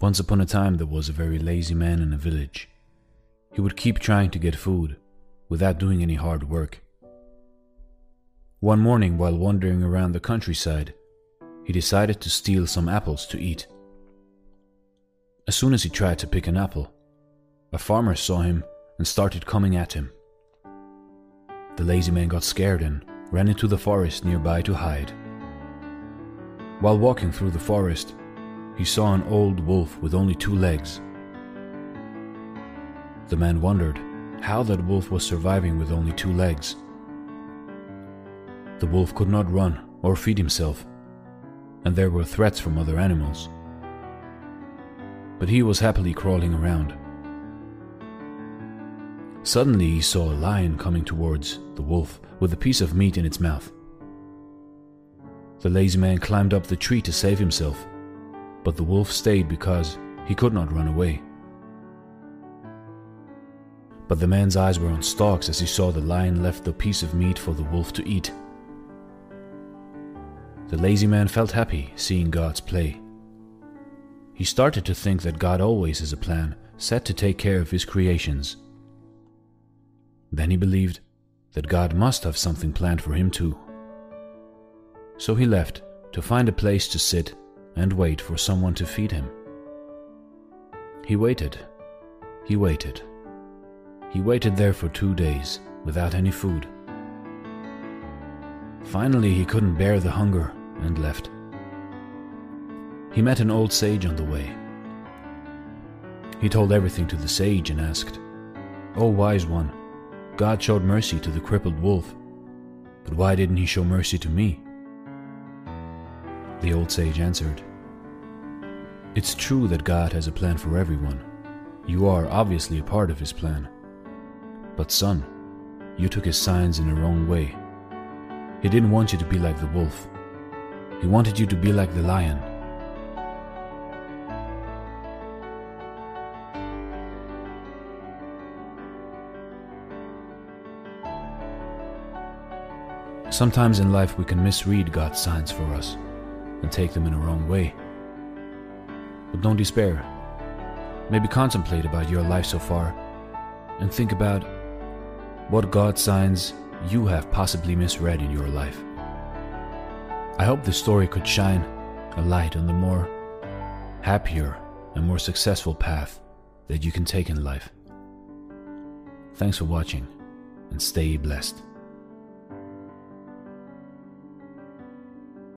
Once upon a time, there was a very lazy man in a village. He would keep trying to get food without doing any hard work. One morning, while wandering around the countryside, he decided to steal some apples to eat. As soon as he tried to pick an apple, a farmer saw him and started coming at him. The lazy man got scared and ran into the forest nearby to hide. While walking through the forest, he saw an old wolf with only two legs. The man wondered how that wolf was surviving with only two legs. The wolf could not run or feed himself, and there were threats from other animals. But he was happily crawling around. Suddenly, he saw a lion coming towards the wolf with a piece of meat in its mouth. The lazy man climbed up the tree to save himself, but the wolf stayed because he could not run away. But the man's eyes were on stalks as he saw the lion left the piece of meat for the wolf to eat. The lazy man felt happy seeing God's play. He started to think that God always has a plan set to take care of his creations. Then he believed that God must have something planned for him too. So he left to find a place to sit and wait for someone to feed him. He waited. He waited. He waited there for two days without any food. Finally, he couldn't bear the hunger and left. He met an old sage on the way. He told everything to the sage and asked, O wise one, God showed mercy to the crippled wolf, but why didn't he show mercy to me? The old sage answered, It's true that God has a plan for everyone. You are obviously a part of his plan. But, son, you took his signs in the wrong way. He didn't want you to be like the wolf, he wanted you to be like the lion. Sometimes in life we can misread God's signs for us and take them in a wrong way. But don't despair. Maybe contemplate about your life so far and think about what God signs you have possibly misread in your life. I hope this story could shine a light on the more happier and more successful path that you can take in life. Thanks for watching and stay blessed.